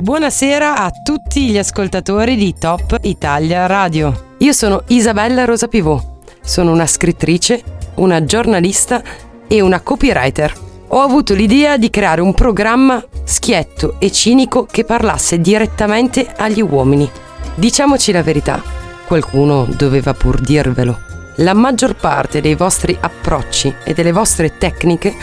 Buonasera a tutti gli ascoltatori di Top Italia Radio. Io sono Isabella Rosa Pivot. Sono una scrittrice, una giornalista e una copywriter. Ho avuto l'idea di creare un programma schietto e cinico che parlasse direttamente agli uomini. Diciamoci la verità, qualcuno doveva pur dirvelo. La maggior parte dei vostri approcci e delle vostre tecniche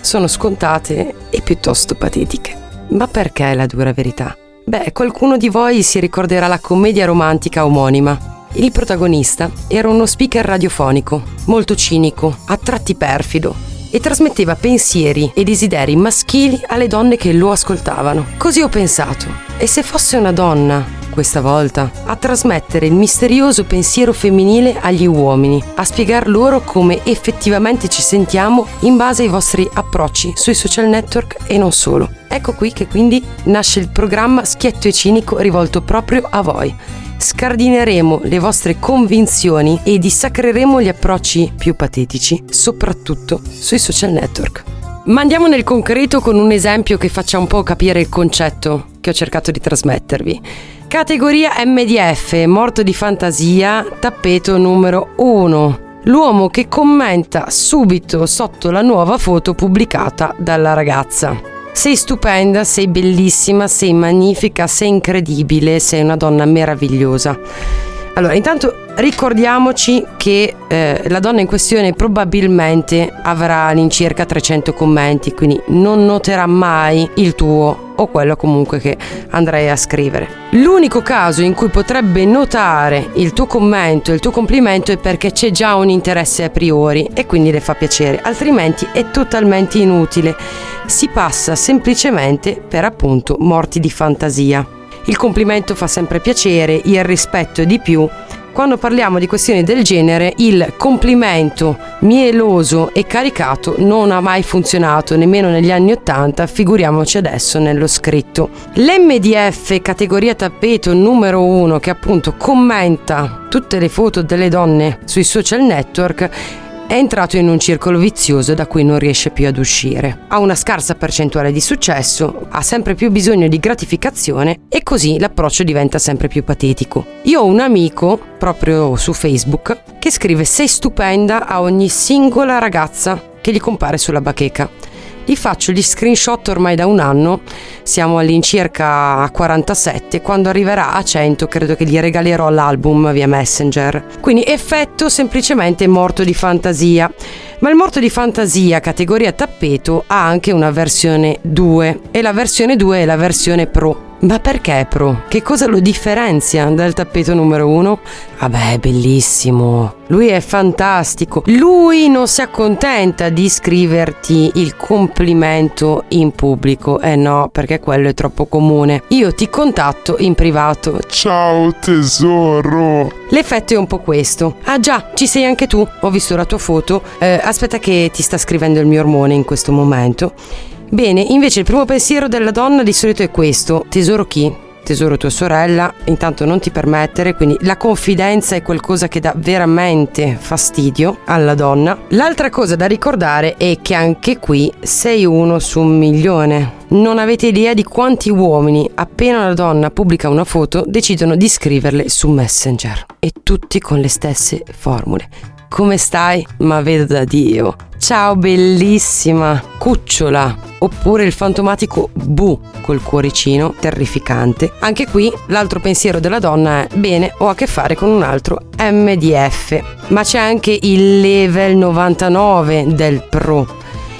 sono scontate e piuttosto patetiche. Ma perché la dura verità? Beh, qualcuno di voi si ricorderà la commedia romantica omonima. Il protagonista era uno speaker radiofonico, molto cinico, a tratti perfido, e trasmetteva pensieri e desideri maschili alle donne che lo ascoltavano. Così ho pensato, e se fosse una donna questa volta, a trasmettere il misterioso pensiero femminile agli uomini, a spiegar loro come effettivamente ci sentiamo in base ai vostri approcci sui social network e non solo. Ecco qui che quindi nasce il programma Schietto e Cinico rivolto proprio a voi. Scardineremo le vostre convinzioni e dissacreremo gli approcci più patetici, soprattutto sui social network. Ma andiamo nel concreto con un esempio che faccia un po' capire il concetto che ho cercato di trasmettervi. Categoria MDF, morto di fantasia, tappeto numero 1. L'uomo che commenta subito sotto la nuova foto pubblicata dalla ragazza. Sei stupenda, sei bellissima, sei magnifica, sei incredibile, sei una donna meravigliosa. Allora, intanto ricordiamoci che eh, la donna in questione probabilmente avrà all'incirca 300 commenti, quindi non noterà mai il tuo o quello comunque che andrei a scrivere. L'unico caso in cui potrebbe notare il tuo commento, il tuo complimento è perché c'è già un interesse a priori e quindi le fa piacere, altrimenti è totalmente inutile. Si passa semplicemente per appunto morti di fantasia. Il complimento fa sempre piacere, il rispetto è di più quando parliamo di questioni del genere, il complimento mieloso e caricato non ha mai funzionato nemmeno negli anni Ottanta, figuriamoci adesso nello scritto. L'MDF categoria tappeto numero uno che appunto commenta tutte le foto delle donne sui social network è entrato in un circolo vizioso da cui non riesce più ad uscire. Ha una scarsa percentuale di successo, ha sempre più bisogno di gratificazione e così l'approccio diventa sempre più patetico. Io ho un amico, proprio su Facebook, che scrive sei stupenda a ogni singola ragazza che gli compare sulla bacheca gli faccio gli screenshot ormai da un anno, siamo all'incirca a 47, quando arriverà a 100 credo che gli regalerò l'album via Messenger. Quindi effetto semplicemente morto di fantasia. Ma il morto di fantasia categoria tappeto ha anche una versione 2 e la versione 2 è la versione pro. Ma perché Pro? Che cosa lo differenzia dal tappeto numero uno? Vabbè, è bellissimo. Lui è fantastico. Lui non si accontenta di scriverti il complimento in pubblico. Eh no, perché quello è troppo comune. Io ti contatto in privato. Ciao tesoro. L'effetto è un po' questo. Ah già, ci sei anche tu. Ho visto la tua foto. Eh, aspetta che ti sta scrivendo il mio ormone in questo momento. Bene, invece il primo pensiero della donna di solito è questo: tesoro chi? Tesoro tua sorella, intanto non ti permettere, quindi la confidenza è qualcosa che dà veramente fastidio alla donna. L'altra cosa da ricordare è che anche qui sei uno su un milione. Non avete idea di quanti uomini, appena una donna pubblica una foto, decidono di scriverle su Messenger. E tutti con le stesse formule. Come stai? Ma vedo da Dio. Ciao bellissima, cucciola. Oppure il fantomatico Bu col cuoricino, terrificante. Anche qui l'altro pensiero della donna è bene, ho a che fare con un altro MDF. Ma c'è anche il level 99 del Pro.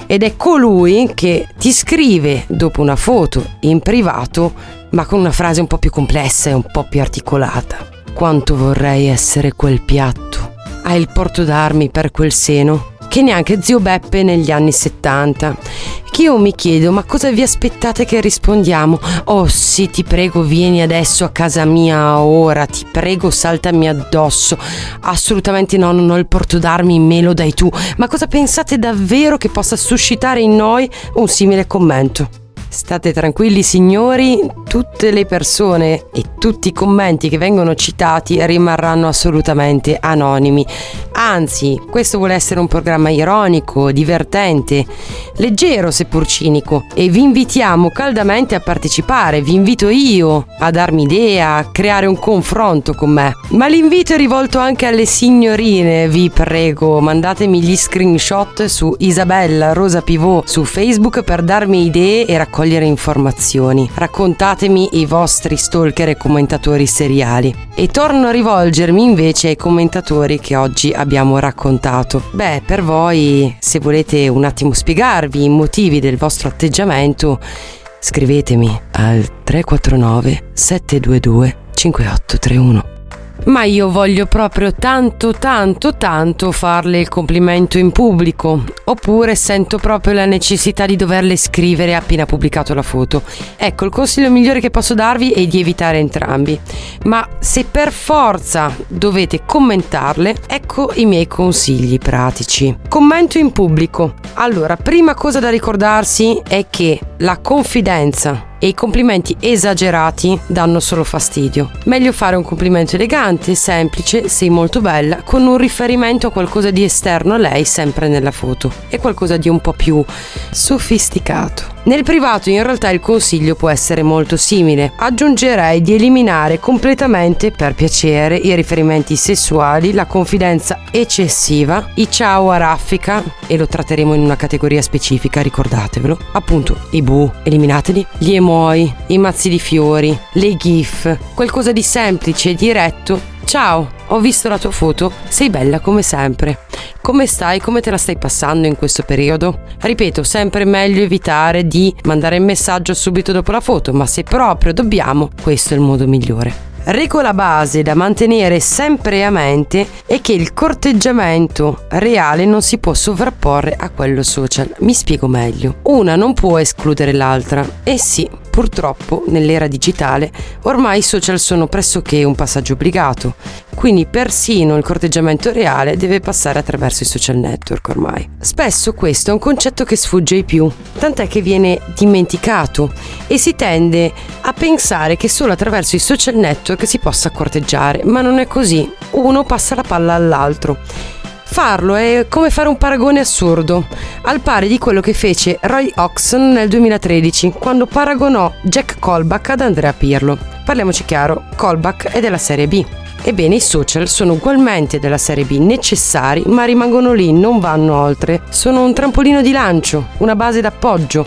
Ed è colui che ti scrive dopo una foto in privato, ma con una frase un po' più complessa e un po' più articolata. Quanto vorrei essere quel piatto ha il porto d'armi per quel seno che neanche zio Beppe negli anni 70. Che io mi chiedo, ma cosa vi aspettate che rispondiamo? Oh sì, ti prego, vieni adesso a casa mia ora, ti prego, saltami addosso. Assolutamente no, non ho il porto d'armi, me lo dai tu. Ma cosa pensate davvero che possa suscitare in noi un simile commento? State tranquilli signori, tutte le persone e tutti i commenti che vengono citati rimarranno assolutamente anonimi. Anzi, questo vuole essere un programma ironico, divertente, leggero seppur cinico e vi invitiamo caldamente a partecipare, vi invito io a darmi idea, a creare un confronto con me. Ma l'invito è rivolto anche alle signorine, vi prego, mandatemi gli screenshot su Isabella Rosa Pivot su Facebook per darmi idee e raccogliere informazioni. Raccontatemi i vostri stalker e commentatori seriali. E torno a rivolgermi invece ai commentatori che oggi abbiamo raccontato. Beh, per voi, se volete un attimo spiegarvi i motivi del vostro atteggiamento, scrivetemi al 349 722 5831 ma io voglio proprio tanto tanto tanto farle il complimento in pubblico, oppure sento proprio la necessità di doverle scrivere appena pubblicato la foto. Ecco, il consiglio migliore che posso darvi è di evitare entrambi, ma se per forza dovete commentarle, ecco i miei consigli pratici. Commento in pubblico. Allora, prima cosa da ricordarsi è che la confidenza e i complimenti esagerati danno solo fastidio. Meglio fare un complimento elegante, semplice, sei molto bella, con un riferimento a qualcosa di esterno a lei sempre nella foto e qualcosa di un po' più sofisticato. Nel privato in realtà il consiglio può essere molto simile. Aggiungerei di eliminare completamente, per piacere, i riferimenti sessuali, la confidenza eccessiva, i ciao a raffica, e lo tratteremo in una categoria specifica, ricordatevelo. Appunto, i bu, eliminateli, gli emoi, i mazzi di fiori, le gif, qualcosa di semplice e diretto Ciao, ho visto la tua foto, sei bella come sempre. Come stai? Come te la stai passando in questo periodo? Ripeto, sempre meglio evitare di mandare il messaggio subito dopo la foto, ma se proprio dobbiamo, questo è il modo migliore. Regola base da mantenere sempre a mente è che il corteggiamento reale non si può sovrapporre a quello social. Mi spiego meglio. Una non può escludere l'altra. E sì, purtroppo nell'era digitale ormai i social sono pressoché un passaggio obbligato, quindi persino il corteggiamento reale deve passare attraverso i social network ormai. Spesso questo è un concetto che sfugge ai più, tant'è che viene dimenticato e si tende a pensare che solo attraverso i social network si possa corteggiare, ma non è così, uno passa la palla all'altro. Farlo è come fare un paragone assurdo, al pari di quello che fece Roy Oxon nel 2013, quando paragonò Jack Colback ad Andrea Pirlo. Parliamoci chiaro, Colback è della serie B. Ebbene, i social sono ugualmente della serie B necessari, ma rimangono lì, non vanno oltre. Sono un trampolino di lancio, una base d'appoggio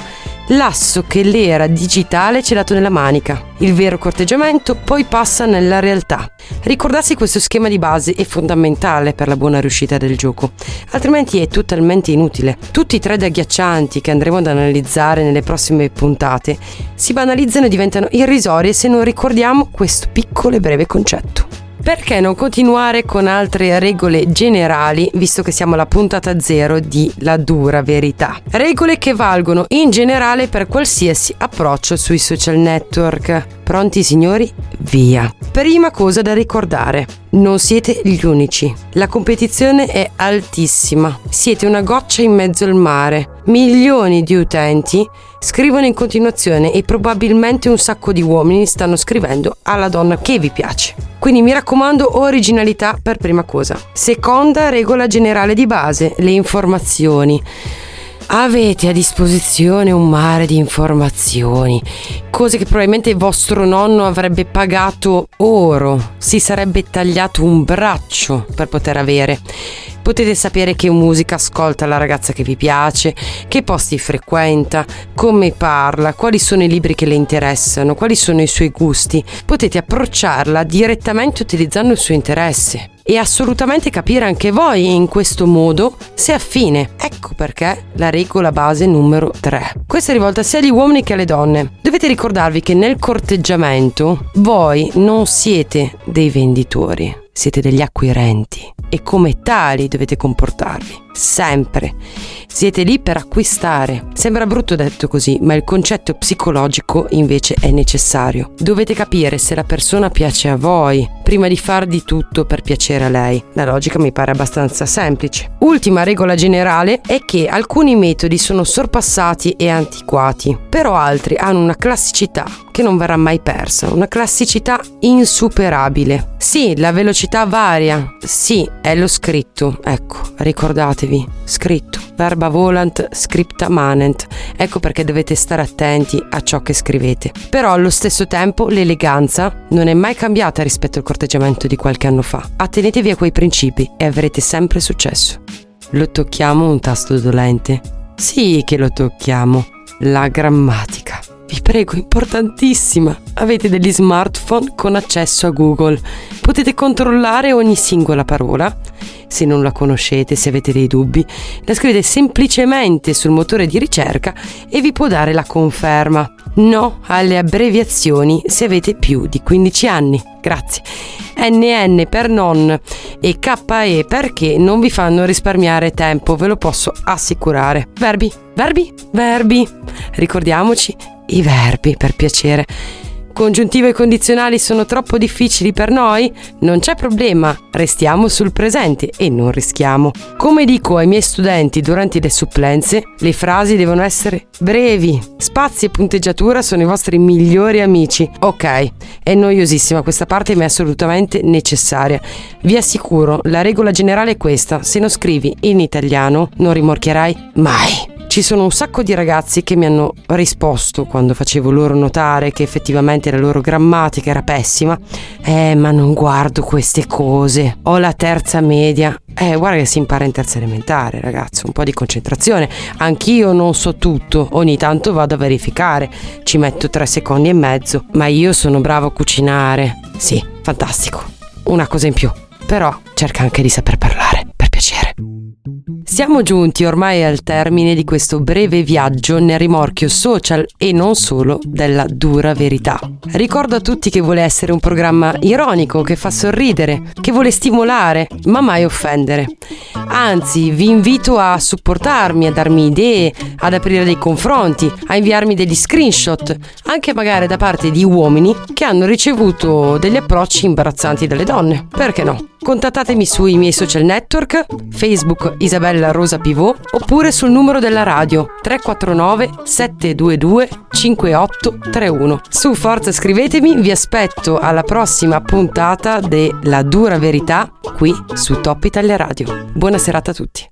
l'asso che l'era digitale ci ha dato nella manica. Il vero corteggiamento poi passa nella realtà. Ricordarsi questo schema di base è fondamentale per la buona riuscita del gioco, altrimenti è totalmente inutile. Tutti i thread agghiaccianti che andremo ad analizzare nelle prossime puntate si banalizzano e diventano irrisori se non ricordiamo questo piccolo e breve concetto. Perché non continuare con altre regole generali, visto che siamo alla puntata zero di La dura verità? Regole che valgono in generale per qualsiasi approccio sui social network. Pronti signori? Via. Prima cosa da ricordare, non siete gli unici. La competizione è altissima. Siete una goccia in mezzo al mare. Milioni di utenti scrivono in continuazione e probabilmente un sacco di uomini stanno scrivendo alla donna che vi piace. Quindi mi raccomando originalità per prima cosa. Seconda regola generale di base, le informazioni. Avete a disposizione un mare di informazioni, cose che probabilmente vostro nonno avrebbe pagato oro, si sarebbe tagliato un braccio per poter avere. Potete sapere che musica ascolta la ragazza che vi piace, che posti frequenta, come parla, quali sono i libri che le interessano, quali sono i suoi gusti. Potete approcciarla direttamente utilizzando il suo interesse e assolutamente capire anche voi in questo modo se affine. Ecco perché la regola base numero 3. Questa è rivolta sia agli uomini che alle donne. Dovete ricordarvi che nel corteggiamento voi non siete dei venditori, siete degli acquirenti e come tali dovete comportarvi. Sempre. Siete lì per acquistare. Sembra brutto detto così, ma il concetto psicologico invece è necessario. Dovete capire se la persona piace a voi, prima di far di tutto per piacere a lei. La logica mi pare abbastanza semplice. Ultima regola generale è che alcuni metodi sono sorpassati e antiquati, però altri hanno una classicità che non verrà mai persa, una classicità insuperabile. Sì, la velocità varia, sì, è lo scritto, ecco, ricordatevi, scritto, verba volant, scripta manent, ecco perché dovete stare attenti a ciò che scrivete. Però allo stesso tempo l'eleganza non è mai cambiata rispetto al corteggiamento di qualche anno fa. Attenetevi a quei principi e avrete sempre successo. Lo tocchiamo un tasto dolente? Sì che lo tocchiamo, la grammatica vi prego, importantissima. Avete degli smartphone con accesso a Google. Potete controllare ogni singola parola. Se non la conoscete, se avete dei dubbi, la scrivete semplicemente sul motore di ricerca e vi può dare la conferma. No alle abbreviazioni se avete più di 15 anni. Grazie. NN per non e KE perché non vi fanno risparmiare tempo, ve lo posso assicurare. Verbi, verbi, verbi. Ricordiamoci i verbi, per piacere. Congiuntivo e condizionali sono troppo difficili per noi? Non c'è problema, restiamo sul presente e non rischiamo. Come dico ai miei studenti durante le supplenze, le frasi devono essere brevi. Spazi e punteggiatura sono i vostri migliori amici. Ok, è noiosissima questa parte ma è assolutamente necessaria. Vi assicuro, la regola generale è questa, se non scrivi in italiano non rimorchierai mai. Ci sono un sacco di ragazzi che mi hanno risposto quando facevo loro notare che effettivamente la loro grammatica era pessima. Eh, ma non guardo queste cose. Ho la terza media. Eh, guarda che si impara in terza elementare, ragazzo, un po' di concentrazione. Anch'io non so tutto, ogni tanto vado a verificare. Ci metto tre secondi e mezzo, ma io sono bravo a cucinare. Sì, fantastico. Una cosa in più. Però cerca anche di saper parlare. Siamo giunti ormai al termine di questo breve viaggio nel rimorchio social e non solo della dura verità. Ricordo a tutti che vuole essere un programma ironico, che fa sorridere, che vuole stimolare, ma mai offendere. Anzi, vi invito a supportarmi, a darmi idee, ad aprire dei confronti, a inviarmi degli screenshot, anche magari da parte di uomini che hanno ricevuto degli approcci imbarazzanti dalle donne. Perché no? Contattatemi sui miei social network, Facebook Isabella Rosa Pivot, oppure sul numero della radio 349 722 5831. Su forza scrivetemi, vi aspetto alla prossima puntata della Dura Verità qui su Top Italia Radio. Buona serata a tutti.